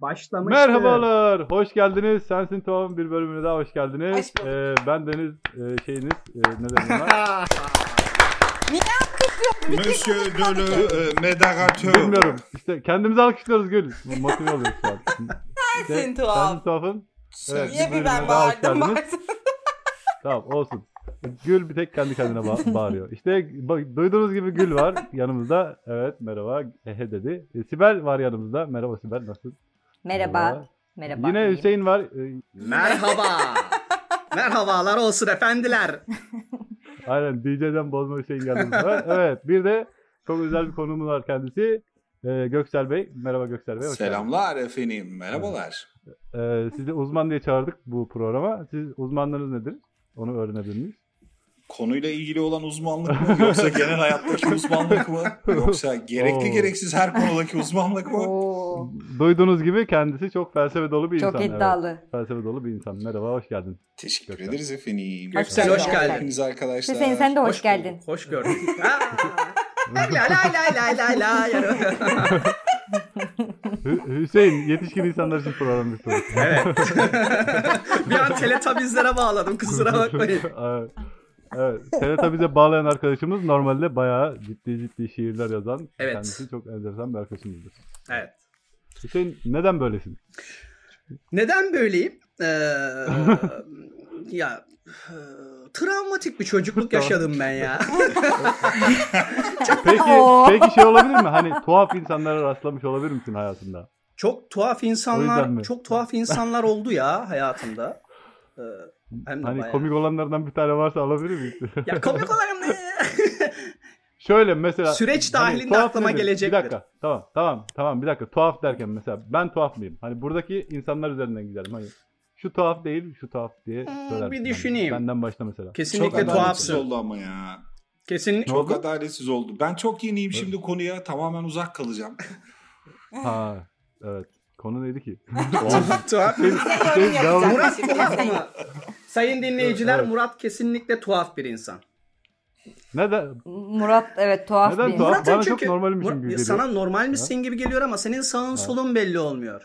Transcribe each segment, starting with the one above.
Başlamıştı. Merhabalar, hoş geldiniz. Sensin Tuhaf'ın bir bölümüne daha hoş geldiniz. Hoş. Ee, ben Deniz, e, şeyiniz, e, ne denir? Niye alkışlıyorsun? Monsieur de le e, Medagateur. Bilmiyorum. İşte kendimizi alkışlıyoruz Gül. Motive oluyoruz şu an. Sensin Tuhaf. Sensin Tuhaf'ın. Evet, Niye bir ben bağırdım. Tamam olsun. Gül bir tek kendi kendine ba- bağırıyor. İşte bak, duyduğunuz gibi Gül var yanımızda. Evet merhaba. Ehe dedi. E, Sibel var yanımızda. Merhaba Sibel nasılsın? Merhaba. Merhaba. Yine iyiyim. Hüseyin var. Merhaba. Merhabalar olsun efendiler. Aynen DJ'den bozma Hüseyin geldi. Evet bir de çok özel bir konuğumuz var kendisi. Ee, Göksel Bey. Merhaba Göksel Bey. Selamlar efendim. Merhabalar. Ee, sizi uzman diye çağırdık bu programa. Siz uzmanlarınız nedir? Onu öğrenebilir miyiz? Konuyla ilgili olan uzmanlık mı yoksa genel hayattaki uzmanlık mı yoksa gerekli Oo. gereksiz her konudaki uzmanlık mı? Oo, Duyduğunuz gibi kendisi çok felsefe dolu bir çok insan. Evet, iddialı. felsefe dolu bir insan. Merhaba hoş geldin. Teşekkür Gökhan. ederiz efendim. Hoş hoş geldin. geldin. Hepiniz arkadaşlar. Hüseyin sen de hoş, geldin. bulduk, Hoş gördük. La la la la la la. Hü- Hüseyin yetişkin insanlar için program bir soru. Evet. bir an teletabizlere bağladım kusura bakmayın. evet. Teletabize bağlayan arkadaşımız normalde bayağı ciddi ciddi şiirler yazan Evet. kendisi çok enteresan bir arkadaşımızdır. Evet. Hüseyin neden böylesin? Neden böyleyim? Ee, ya e, travmatik bir çocukluk yaşadım ben ya. Peki, peki şey olabilir mi? Hani tuhaf insanlara rastlamış olabilir misin hayatında? Çok tuhaf insanlar, çok tuhaf insanlar oldu ya hayatımda. Ee, hem de Hani bayağı. komik olanlardan bir tane varsa alabilir miyiz? Ya komik olan ne? Şöyle mesela. Süreç hani dahilinde tuhaf aklıma gelecektir. Bir dakika. Tamam tamam tamam bir dakika. Tuhaf derken mesela ben tuhaf mıyım? Hani buradaki insanlar üzerinden gidelim. Hani şu tuhaf değil şu tuhaf diye Hmm, söylersin. bir Hani düşüneyim. Benden başla mesela. Çok Kesinlikle adaletsiz tuhafsın. oldu ama ya. Kesinlikle. Ne oldu? Çok adaletsiz oldu. Ben çok yeniyim şimdi konuya. Tamamen uzak kalacağım. Ha evet. Konu neydi ki? tuhaf. Yapacağım Murat tuhaf mı? Sayın dinleyiciler Evet. Murat kesinlikle tuhaf bir insan. Neden? Murat evet tuhaf Neden bir tuhaf? insan. Bana çok normalmişim Murat- gibi geliyor. Sana normalmişsin gibi geliyor ama senin sağın solun belli olmuyor.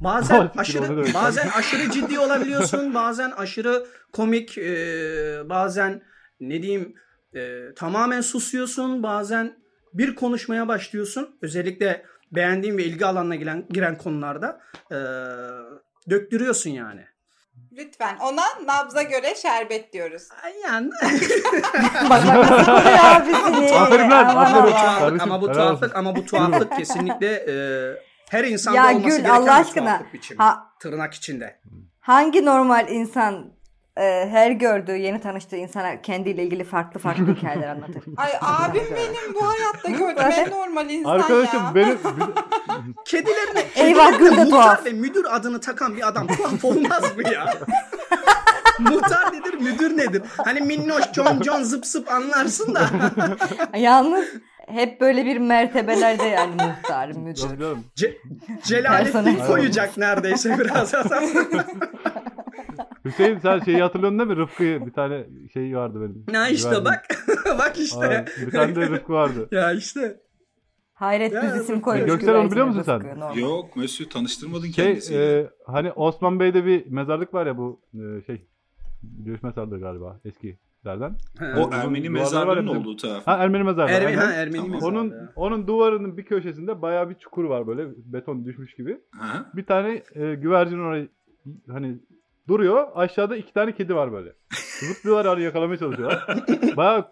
Bazen aşırı bazen aşırı ciddi olabiliyorsun, bazen aşırı komik, e, bazen ne diyeyim e, tamamen susuyorsun, bazen bir konuşmaya başlıyorsun. Özellikle beğendiğin ve ilgi alanına giren, giren konularda e, döktürüyorsun yani. Lütfen ona nabza göre şerbet diyoruz. Ay Yani Bak bak nasıl koruyor abisini. Aferin. bu tuhaflık ama bu tuhaflık ama bu tuhaflık kesinlikle e, her insanda Ya olması Gül, gereken Allah bir aşkına. tuhaflık biçimi. Ha- Tırnak içinde. Hangi normal insan e, her gördüğü yeni tanıştığı insana kendiyle ilgili farklı farklı hikayeler anlatır. Ay abim benim bu hayatta gördüğüm en normal insan Arkadaşım ya. benim Kedilerine, Eyvah, kedilerine Gül de muhtar tuhaf. ve müdür adını takan bir adam tuhaf olmaz mı ya? muhtar nedir, müdür nedir? Hani minnoş, John John zıp zıp anlarsın da. Yalnız hep böyle bir mertebelerde yani muhtar, müdür. Ce- Celalettin koyacak neredeyse biraz. Hüseyin sen şeyi hatırlıyorsun değil mi? Rıfkı'yı bir tane şey vardı benim. ya işte bak. bak işte. Aynen. Bir tane de Rıfkı vardı. ya işte. Hayret Ya, düz isim koymuş. Göksel, onu biliyor musun sen? Rıfkı, normal. Yok Mesut tanıştırmadın Şey kendisiyle. e, hani Osman Bey'de bir mezarlık var ya bu e, şey Gümüş mezarlığı galiba eskilerden. o uzun Ermeni duvarlar var mezarlığının olduğu taraf. Ha Ermeni mezarlığı. Ermeni, ha, Ermeni Tamam. mezarı Onun onun duvarının bir köşesinde bayağı bir çukur var böyle beton düşmüş gibi. Ha? Bir tane e, güvercin orayı hani duruyor. Aşağıda iki tane kedi var böyle. Zıplıyorlar hani yakalamaya çalışıyorlar. bayağı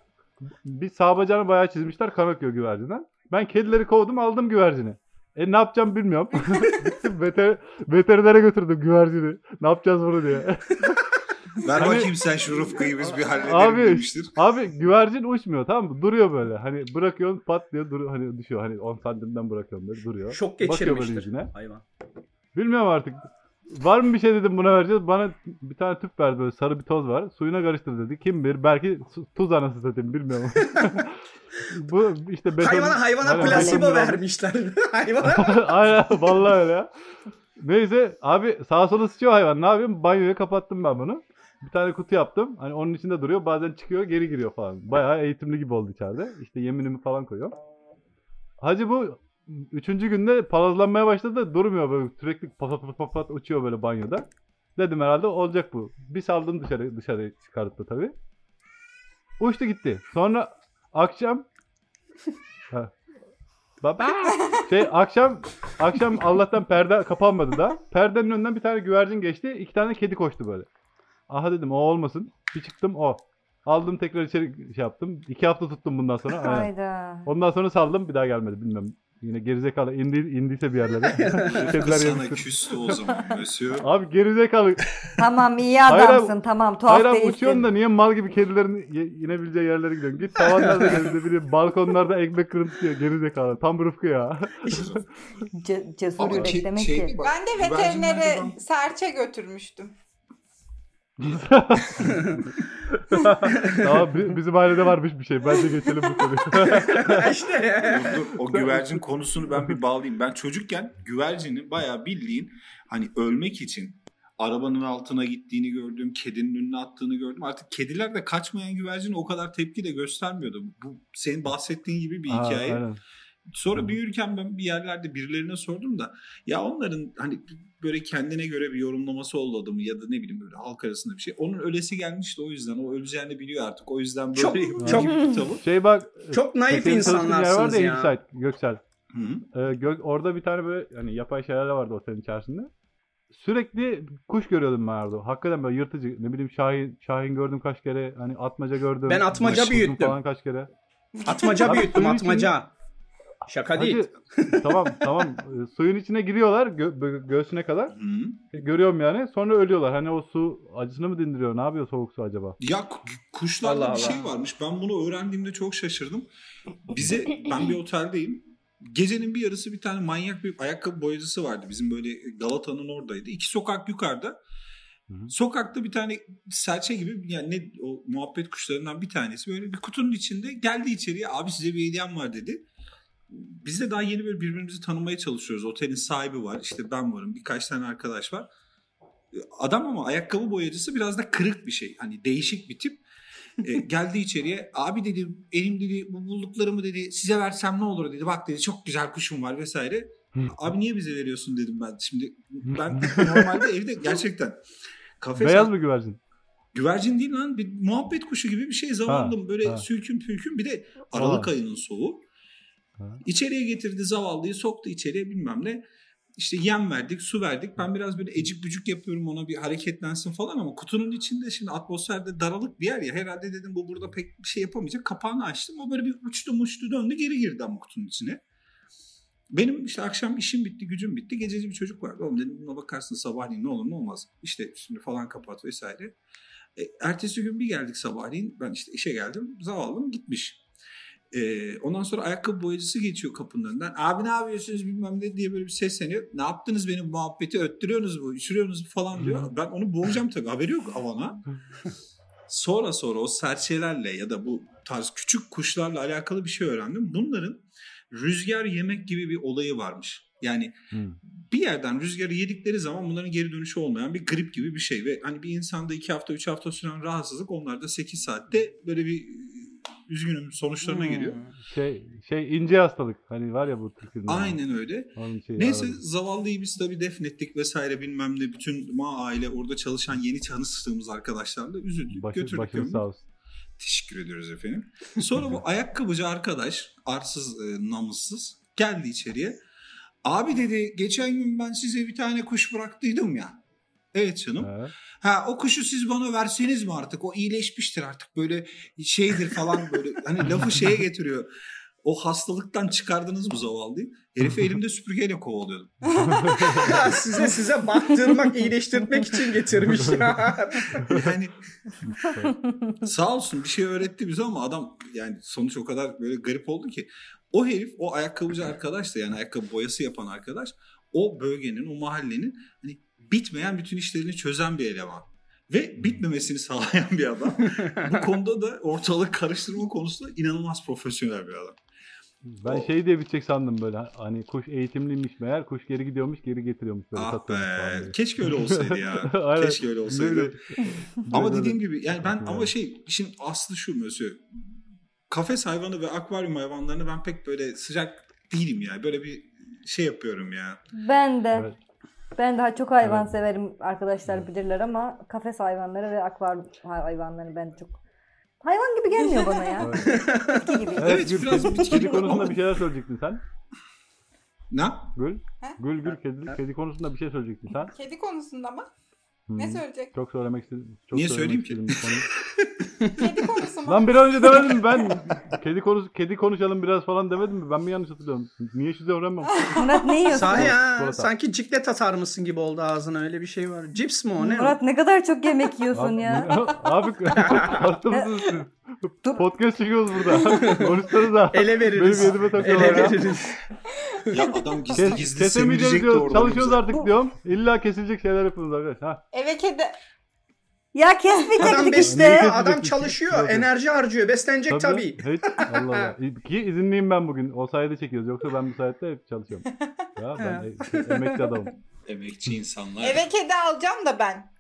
bir sağ bacağını bayağı çizmişler kan akıyor güvercinden. Ben kedileri kovdum aldım güvercini. E ne yapacağım bilmiyorum. Gittim veter, veterinere götürdüm güvercini. Ne yapacağız bunu diye. Ver Hani- bakayım sen şu Rıfkı'yı biz bir halledelim Abi demiştir. abi güvercin uçmuyor tamam mı? Duruyor böyle. Hani bırakıyorsun pat diye duruyor. Hani düşüyor. Hani 10 santimden bırakıyorsun böyle duruyor. Şok Bakıyor böyle geçirmiştir. yüzüne. Hayvan. Bilmiyorum artık. Var mı bir şey dedim buna vereceğiz. Bana bir tane tüp verdi böyle sarı bir toz var. Suyuna karıştır dedi. Kim bilir belki su- tuz anası satayım bilmiyorum. Bu işte beton... Hayvana hayvana Aynen, plasebo beton- vermişler. hayvana. Aynen vallahi öyle ya. Neyse abi sağa sola sıçıyor hayvan. Ne yapayım? Banyoya kapattım ben bunu. Bir tane kutu yaptım. Hani onun içinde duruyor. Bazen çıkıyor geri giriyor falan. Bayağı eğitimli gibi oldu içeride. İşte yeminimi falan koyuyor. Hacı bu üçüncü günde palazlanmaya başladı. Durmuyor böyle sürekli pat pat pat pat uçuyor böyle banyoda. Dedim herhalde olacak bu. Bir saldım dışarı dışarı çıkarttı tabii. Uçtu gitti. Sonra akşam Ha. Baba şey akşam akşam Allah'tan perde kapanmadı da. Perdenin önünden bir tane güvercin geçti. iki tane kedi koştu böyle. Aha dedim o olmasın. Bir çıktım o. Aldım tekrar içeri şey yaptım. İki hafta tuttum bundan sonra. Aynen. Hayda. Ondan sonra saldım bir daha gelmedi bilmem. Yine gerizekalı indi, indiyse bir yerlere. Kediler Sana küstü o zaman. Abi gerizekalı. Tamam iyi Hayır adamsın abi- tamam tuhaf Hayır değilsin. uçuyorsun da niye mal gibi kedilerin inebileceği yerlere gidiyorsun? Git tavanlarda gezdi biri balkonlarda ekmek kırıntısı yiyor gerizekalı. Tam Rıfkı ya. Ce- cesur yürek ki- demek şey- ki. Bak, Ben de veterinere ben- serçe götürmüştüm. tamam bi- bizim ailede varmış bir şey. Bence geçelim bu konuyu. işte. Dur, dur. O güvercin konusunu ben bir bağlayayım. Ben çocukken güvercinin bayağı bildiğin hani ölmek için arabanın altına gittiğini gördüm. Kedinin önüne attığını gördüm. Artık kediler de kaçmayan güvercin o kadar tepki de göstermiyordu. Bu senin bahsettiğin gibi bir Aa, hikaye. aynen. Sonra büyürken ben bir yerlerde birilerine sordum da ya onların hani böyle kendine göre bir yorumlaması oldu mı ya da ne bileyim böyle halk arasında bir şey. Onun ölesi gelmişti o yüzden. O öleceğini biliyor artık. O yüzden böyle Çok- çok- tavır. Şey bak. Çok naif senin insanlarsınız ya. Hillside, Göksel. Hı. Ee, gö- orada bir tane böyle hani yapay şelale vardı otelin içerisinde. Sürekli kuş görüyordum ben orada. Hakikaten böyle yırtıcı. Ne bileyim Şahin, Şahin gördüm kaç kere. Hani atmaca gördüm. Ben atmaca büyüttüm. Falan kaç kere. Atmaca büyüttüm atmaca. Şaka değil. Hacı, tamam tamam. Ee, Suyun içine giriyorlar gö- gö- göğsüne kadar. Hı -hı. E, Görüyorum yani. Sonra ölüyorlar. Hani o su acısını mı dindiriyor? Ne yapıyor soğuk su acaba? Ya ku- kuşlarda Allah bir Allah. şey varmış. Ben bunu öğrendiğimde çok şaşırdım. Bize ben bir oteldeyim. Gecenin bir yarısı bir tane manyak bir ayakkabı boyacısı vardı. Bizim böyle Galata'nın oradaydı. İki sokak yukarıda. Hı hı. Sokakta bir tane serçe gibi yani ne o muhabbet kuşlarından bir tanesi böyle bir kutunun içinde geldi içeriye abi size bir hediyem var dedi. Biz de daha yeni böyle birbirimizi tanımaya çalışıyoruz. Otelin sahibi var işte ben varım birkaç tane arkadaş var. Adam ama ayakkabı boyacısı biraz da kırık bir şey. Hani değişik bir tip. E, geldi içeriye. Abi dedi elim dedi bu bulduklarımı dedi size versem ne olur dedi. Bak dedi çok güzel kuşum var vesaire. Abi niye bize veriyorsun dedim ben. Şimdi ben normalde evde gerçekten kafes Beyaz mı güvercin? güvercin değil lan bir muhabbet kuşu gibi bir şey zavallım böyle ha. sülkün pülkün bir de Aralık Aa. ayının soğuğu. İçeriye getirdi zavallıyı soktu içeriye bilmem ne. İşte yem verdik, su verdik. Ben biraz böyle ecik bücük yapıyorum ona bir hareketlensin falan ama kutunun içinde şimdi atmosferde daralık bir yer ya. Herhalde dedim bu burada pek bir şey yapamayacak. Kapağını açtım. O böyle bir uçtu muçtu döndü geri girdi ama kutunun içine. Benim işte akşam işim bitti, gücüm bitti. Gececi bir çocuk vardı. Oğlum dedim buna bakarsın sabahleyin ne olur ne olmaz. İşte şimdi falan kapat vesaire. E, ertesi gün bir geldik sabahleyin. Ben işte işe geldim. Zavallım gitmiş. E, ondan sonra ayakkabı boyacısı geçiyor kapının önünden. Abi ne yapıyorsunuz bilmem ne diye böyle bir sesleniyor. Ne yaptınız benim muhabbeti öttürüyorsunuz mu? Üşürüyorsunuz falan diyor. Ben onu boğacağım tabii. Haberi yok Avana. Sonra sonra o serçelerle ya da bu tarz küçük kuşlarla alakalı bir şey öğrendim. Bunların rüzgar yemek gibi bir olayı varmış. Yani Hmm. bir yerden rüzgarı yedikleri zaman bunların geri dönüşü olmayan bir grip gibi bir şey. Ve hani bir insanda 2 hafta 3 hafta süren rahatsızlık onlarda 8 saatte böyle bir üzgünüm sonuçlarına Hmm. geliyor. Şey şey ince hastalık. Hani var ya bu Türk filmlerinde. Aynen öyle. Şeyi Neyse aradım. zavallıyı biz tabii defnettik vesaire bilmem ne. Bütün ma aile orada çalışan yeni tanıştığımız arkadaşlarla üzüldük. Başı, götürdük. başınız sağ olsun. Teşekkür ediyoruz efendim. Sonra bu ayakkabıcı arkadaş arsız e, namussuz geldi içeriye. Abi dedi geçen gün ben size bir tane kuş bıraktıydım ya. Evet canım. Ha. Ha o kuşu siz bana verseniz mi artık? O iyileşmiştir artık böyle şeydir falan böyle. Hani lafı şeye getiriyor. O hastalıktan çıkardınız mı zavallıyı? Herifi elimde süpürgeyle kovalıyordum. size size baktırmak, iyileştirmek için getirmiş ya. Yani sağ olsun bir şey öğretti bize ama adam yani sonuç o kadar böyle garip oldu ki. O herif o ayakkabıcı arkadaş da yani ayakkabı boyası yapan arkadaş o bölgenin o mahallenin hani bitmeyen bütün işlerini çözen bir eleman. Ve bitmemesini sağlayan bir adam. Bu konuda da ortalık karıştırma konusunda inanılmaz profesyonel bir adam. Ben O- şey diye bitecek sandım böyle. Hani kuş eğitimliymiş meğer. Kuş geri gidiyormuş geri getiriyormuş. Böyle Ah be. Keşke öyle olsaydı ya. Aynen. Keşke öyle olsaydı. Ama dediğim gibi yani ben ama şey işin aslı şu Mösyö. Kafes hayvanı ve akvaryum hayvanlarını ben pek böyle sıcak değilim ya. Böyle bir şey yapıyorum ya. Ben de. Evet. Ben daha çok hayvan Evet. severim arkadaşlar bilirler ama kafes hayvanları ve akvaryum hayvanları ben çok hayvan gibi gelmiyor bana ya. Evet. Bitki gibi. Evet, Gül, biraz kedi, bitki kedi gibi konusunda bir şeyler söyleyecektin sen. Ne? Gül. Gül Gül kedi, kedi konusunda bir şey söyleyecektin sen. Kedi konusunda mı? Hı. Ne söyleyecek? Çok söylemek istedim. Çok Niye söyleyeyim konu. Kedi konusu mu? Lan bir önce demedim mi ben? Kedi konusu kedi konuşalım biraz falan demedim mi? Ben mi yanlış hatırlıyorum? Niye size öğrenmem? Murat ne yiyorsun? Sahi ya. Sanki ciklet atar mısın gibi oldu ağzına öyle bir şey var. Cips mi o ne? o? Murat ne kadar çok yemek yiyorsun ya. abi hasta mısınız siz? Podcast çekiyoruz burada. Konuşsanız ha. Ele veririz. Benim yerime takıyorlar Ele ya. veririz. Ya adam gizli Kes, gizli kesemeyeceğiz semirecek de orada. Çalışıyoruz bize. artık diyorum. İlla kesilecek şeyler yapıyoruz arkadaş. Ha. Eve kedi. Ya Adam kesmeyecektik besliyor, işte. adam kesecek? çalışıyor, enerji harcıyor, beslenecek tabii. Hiç. Allah Allah. Ki izinliyim ben bugün. O sayede çekiyoruz. Yoksa ben bu sayede hep çalışıyorum. Ya ben e- emekli adamım. Emekçi insanlar. Eve kedi alacağım da ben.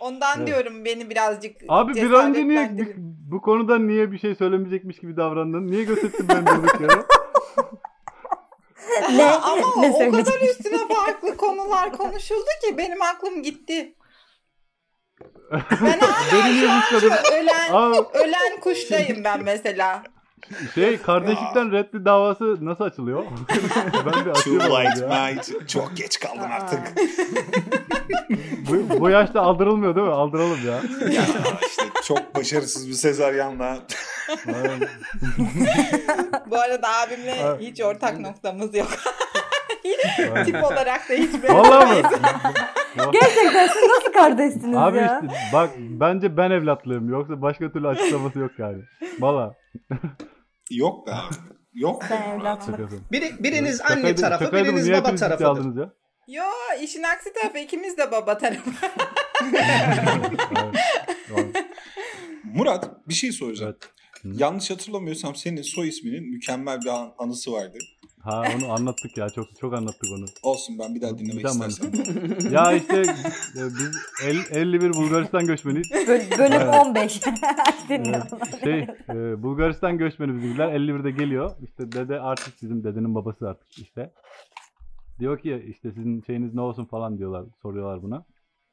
Ondan Evet. diyorum beni birazcık Abi bir önce niye bu konuda niye bir şey söylemeyecekmiş gibi davrandın? Niye gösterdin ben durduk yere? Ne? Ama ne o kadar üstüne farklı konular konuşuldu ki benim aklım gitti. Ben hala şu an şu ölen, ölen kuştayım ben mesela. Şey kardeşlikten reddi davası nasıl açılıyor? ben de Too late mate. Çok geç kaldın artık. Bu, bu yaşta aldırılmıyor değil mi? Aldıralım ya. ya işte çok başarısız bir sezaryenle. Bu arada abimle Evet. hiç ortak noktamız yok. Tip olarak da hiç benzemeyiz. Gerçekten siz nasıl kardeşsiniz Abi ya? işte bak bence ben evlatlığım yoksa başka türlü açıklaması yok yani. Valla. Yok be abi. Yok. Evlatlık. Şakasın. Biri, biriniz anne tarafı, şakaydı bu. biriniz Niye baba hepiniz tarafıdır. aldınız ya? Yo işin aksi tarafı ikimiz de baba tarafı. Evet. Murat bir şey soracağım. Yanlış hatırlamıyorsam senin soy isminin mükemmel bir an- anısı vardı. Ha onu anlattık ya çok çok anlattık onu. Olsun ben bir daha dinlemek Tamam. istersen. Ya işte e, biz el- 51 Bulgaristan göçmeniyiz. Böl- bölüm Evet. 15. Dinliyorum. Şey e, Bulgaristan göçmeni bizimkiler 51'de geliyor. İşte dede artist bizim dedenin babası artık işte. Diyor ki işte sizin şeyiniz ne olsun falan diyorlar soruyorlar buna.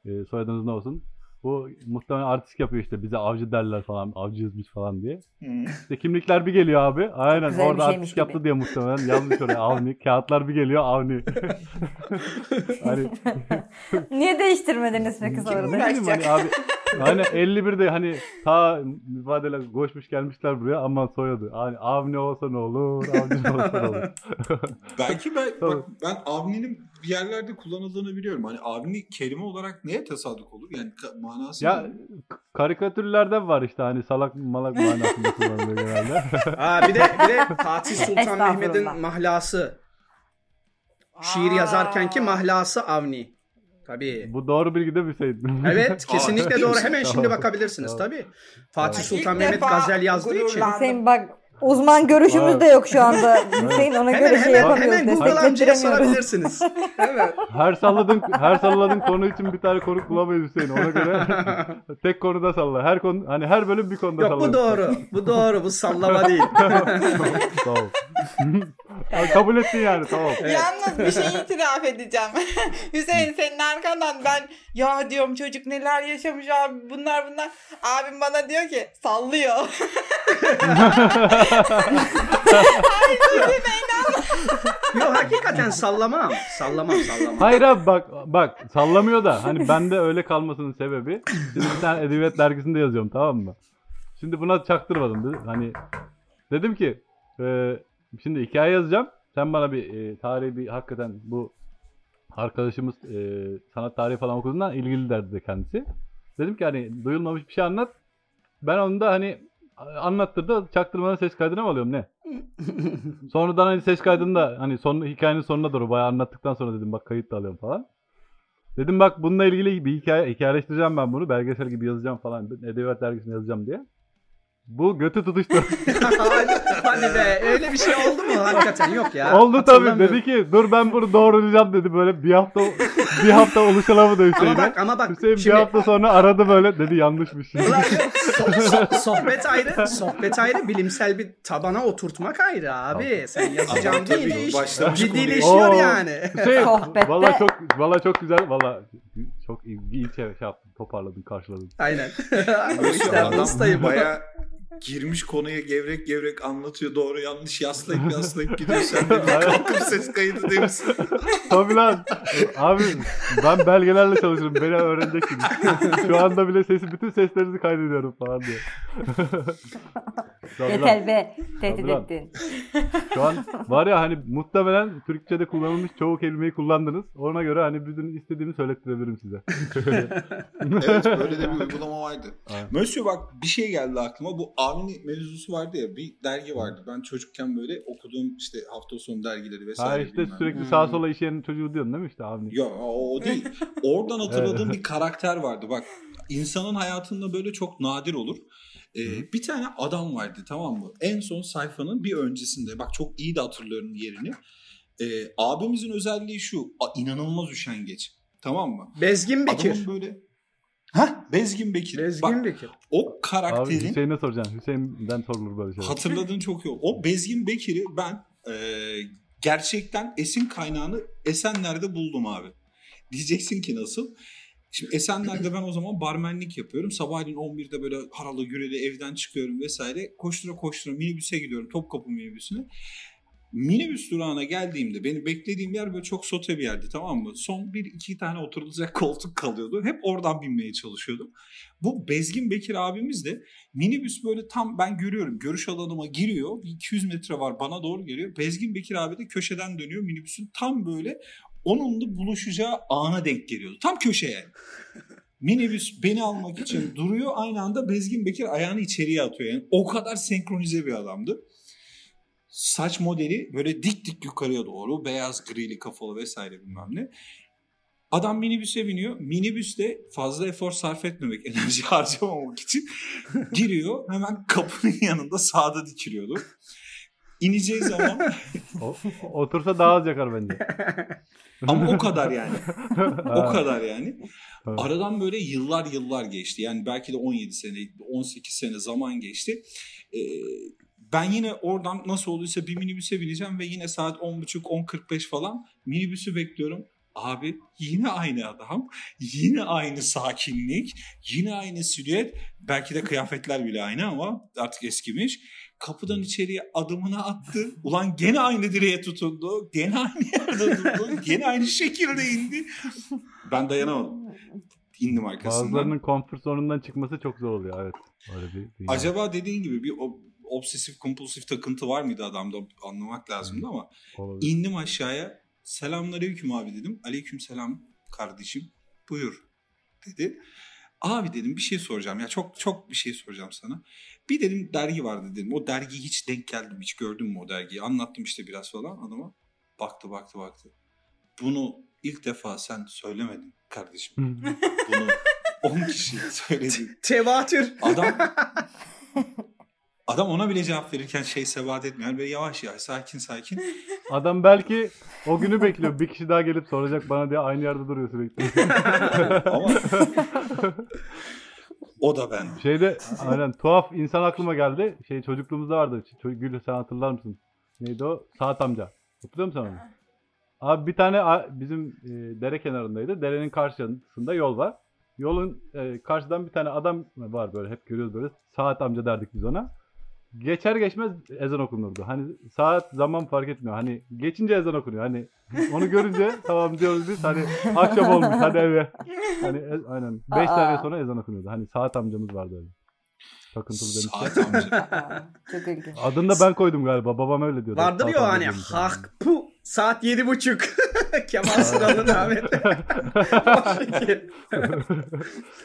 E, soyadınız ne olsun? Bu muhtemelen artist yapıyor işte bize avcı derler falan avcıyız biz falan diye. Hı. İşte kimlikler bir geliyor abi. Aynen güzel orada artist gibi. yaptı diye muhtemelen yazmış oraya Avni. Kağıtlar bir geliyor Avni. hani Niye değiştirmediniz peki Kim sonra? bileyim hani abi. Hani 51'de hani ta mübadeler koşmuş gelmişler buraya ama soyadı. Hani Avni olsa ne olur, Avni olsa ne olur. Belki ben, bak, ben Avni'nin bir yerlerde kullanıldığını biliyorum. Hani Avni kelime olarak neye tesadüf olur? Yani ka- manası ya ne? karikatürlerden var işte hani salak malak manasında kullanılıyor genelde. Aa, bir de bir de Fatih Sultan. Mehmet'in mahlası. Şiir yazarken ki mahlası Avni. Tabii. Bu doğru bilgi de Hüseyin. Evet kesinlikle Aa, doğru. Hemen şimdi bakabilirsiniz tabii. Fatih. Sultan İlk Mehmet defa gazel yazdığı için. gururlandım. Hüseyin bak uzman görüşümüz de yok şu anda. Hüseyin ona Hemen göre şey hemen yapamıyoruz. hemen Google amcaya sorabilirsiniz. evet. Her salladığın her salladığın konu için bir tane konu bulamayız Hüseyin. Ona göre tek konuda salla. Her konu hani her bölüm bir konuda Yok salla. bu doğru. Bu doğru. Bu sallama değil. tamam. Abi kabul ettin yani tamam. Evet. Yalnız bir şey itiraf edeceğim. Hüseyin senin arkandan ben ya diyorum çocuk neler yaşamış abi bunlar bunlar. Abim bana diyor ki sallıyor. Yok hakikaten sallamam. Sallamam sallamam. Hayır abi bak bak sallamıyor da hani bende öyle kalmasının sebebi şimdi bir tane edebiyat dergisinde yazıyorum tamam mı? Şimdi buna çaktırmadım. Dedi- Hani dedim ki e, şimdi hikaye yazacağım. Sen bana bir e, tarihi bir hakikaten bu arkadaşımız e, sanat tarihi falan okuduğundan ilgili derdi de kendisi. Dedim ki hani duyulmamış bir şey anlat. Ben onu da hani anlattırdı. Çaktırmadan ses kaydına mı alıyorum ne? Sonradan hani ses kaydında hani son hikayenin sonuna doğru bayağı anlattıktan sonra dedim bak kayıt da alıyorum falan. Dedim bak bununla ilgili bir hikaye hikayeleştireceğim ben bunu. Belgesel gibi yazacağım falan. Edebiyat dergisine yazacağım diye. Bu götü tutuştu. hadi, hadi be öyle bir şey oldu mu hakikaten yok ya. Oldu tabii. Dedi ki dur ben bunu doğrulayacağım dedi böyle bir hafta bir hafta oluşalamadı Ama Hüseyin'e. bak ama bak Hüseyin şimdi bir hafta sonra aradı böyle dedi yanlışmış. So- so- sohbet ayrı, sohbet ayrı, bilimsel bir tabana oturtmak ayrı abi. Sen yazacağın Ama tabii değil, iş ciddileşiyor Oo. yani. Hüseyin Sohbette- valla çok valla çok güzel valla çok iyi, iyi şey yaptın toparladın karşıladın. Aynen. Bu adam ustayım. Baya girmiş konuya gevrek gevrek anlatıyor. Doğru yanlış yaslayıp yaslayıp gidiyor. Sen de bir kalkıp ses kaydı demişsin. Tabii lan. Abi ben belgelerle çalışırım. Beni öğreneceksiniz. Şu anda bile sesi bütün seslerinizi kaydediyorum falan diye. Yeter be. Tehdit ettin. Şu an var ya hani muhtemelen Türkçe'de kullanılmış çoğu kelimeyi kullandınız. Ona göre hani bütün istediğimi söylettirebilirim size. Evet böyle de bir uygulama vardı. Aynen. Mösyö bak bir şey geldi aklıma. Bu Avni mevzusu vardı ya bir dergi vardı. Ben çocukken böyle okuduğum işte hafta sonu dergileri vesaire. ha işte bilmem sürekli sağa sola işeyen çocuğu diyorsun değil mi işte abi? Ya o o değil. Oradan hatırladığım bir karakter vardı. Bak insanın hayatında böyle çok nadir olur. Ee, bir tane adam vardı tamam mı? En son sayfanın bir öncesinde. Bak çok iyi de hatırlıyorum yerini. Ee, abimizin özelliği şu. a- inanılmaz üşengeç. Tamam mı? Bezgin Bekir. Adamın böyle Bezgin Bekir. Bezgin Bak Bekir. o Abi karakterin Hüseyin'e soracaksın. Hüseyin'den sorulur böyle şeyler. Hatırladığın çok iyi. O Bezgin Bekir'i ben e, gerçekten esin kaynağını Esenler'de buldum abi. Diyeceksin ki nasıl? Şimdi Esenler'de ben o zaman barmenlik yapıyorum. Sabahleyin 11'de böyle haralı güreli evden çıkıyorum vesaire. Koştura koştura minibüse gidiyorum. Topkapı minibüsüne. Minibüs durağına geldiğimde beni beklediğim yer böyle çok sote bir yerdi tamam mı? Son bir iki tane oturulacak koltuk kalıyordu. Hep oradan binmeye çalışıyordum. Bu Bezgin Bekir abimiz de minibüs böyle tam ben görüyorum görüş alanıma giriyor. Bir 200 metre var bana doğru geliyor. Bezgin Bekir abi de köşeden dönüyor. Minibüsün tam böyle onunla buluşacağı ana denk geliyordu. Tam köşeye. Minibüs beni almak için duruyor. Aynı anda Bezgin Bekir ayağını içeriye atıyor. Yani o kadar senkronize bir adamdı. Saç modeli böyle dik dik yukarıya doğru. Beyaz grili kafalı vesaire bilmem ne. Adam minibüse biniyor. Minibüste fazla efor sarf etmemek, enerji harcamamak için giriyor. Hemen kapının yanında sağda dikiliyordu. İneceği zaman O- otursa daha az yakar bence. ama o kadar yani. O kadar yani. Aradan böyle yıllar yıllar geçti. Yani belki de 17 sene, 18 sene zaman geçti. Ee, ben yine oradan nasıl olduysa bir minibüse bineceğim ve yine saat 10.30-10.45 falan minibüsü bekliyorum. Abi yine aynı adam, yine aynı sakinlik, yine aynı silüet. Belki de kıyafetler bile aynı ama artık eskimiş. Kapıdan içeriye adımını attı. Ulan gene aynı direğe tutundu. Gene aynı yerde durdu. Gene aynı şekilde indi. Ben dayanamadım. İndim arkasından. Bazılarının konfor zonundan çıkması çok zor oluyor evet. Öyle bir dünya. Acaba dediğin gibi bir o- obsesif kompulsif takıntı var mıydı adamda anlamak lazımdı ama Olabilir. indim aşağıya. Selamünaleyküm abi dedim. Aleyküm selam kardeşim. Buyur dedi. Abi dedim bir şey soracağım ya çok çok bir şey soracağım sana. Bir dedim dergi vardı dedim. O dergiyi hiç denk geldim hiç gördün mü o dergiyi? Anlattım işte biraz falan adama. Baktı baktı baktı. Bunu ilk defa sen söylemedin kardeşim. Bunu 10 kişi söyledi. Tevatür. Adam Adam ona bile cevap verirken şey sebat etmiyor. Yani Böyle yavaş yavaş sakin sakin. Adam belki o günü bekliyor. Bir kişi daha gelip soracak bana diye aynı yerde duruyor sürekli. Ama o da ben. Şeyde aynen tuhaf insan aklıma geldi. Şey çocukluğumuzda vardı. Gül sen hatırlar mısın? Neydi o? Saat amca. Hatırlıyor musun onu? Abi bir tane bizim e, dere kenarındaydı. Derenin karşısında yol var. Yolun e, karşıdan bir tane adam var böyle hep görüyoruz böyle. Saat amca derdik biz ona. Geçer geçmez ezan okunurdu. Hani saat zaman fark etmiyor. Hani geçince ezan okunuyor. Hani onu görünce tamam diyoruz biz hani akşam olmuş hadi eve. Hani e- aynen 5 Aa. saniye sonra ezan okunuyordu. Hani saat amcamız vardı öyle. Takıntılı demişler. Saat amca. Çok ilginç. Adını da ben koydum galiba. Babam öyle diyordu. Vardır ya hani hak pu saat yedi buçuk. Kemal Sunal'ın.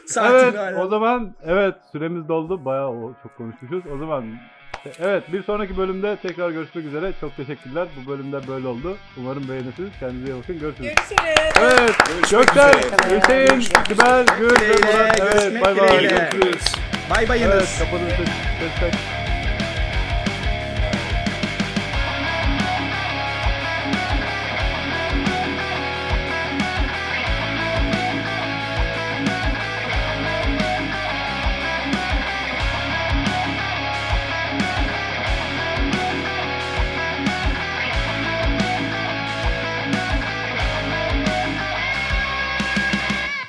Saatini evet o zaman evet süremiz doldu. Bayağı o, çok konuşmuşuz. O zaman evet bir sonraki bölümde tekrar görüşmek üzere. Çok teşekkürler. Bu bölümde böyle oldu. Umarım beğenirsiniz. Kendinize iyi bakın. Görüşürüz. Görüşürüz. Evet. Gökler. Hüseyin, Sibel, Gül ve Murat. Evet bay bay. Görüşürüz. Bay bayınız. Evet. Ses, ses, ses.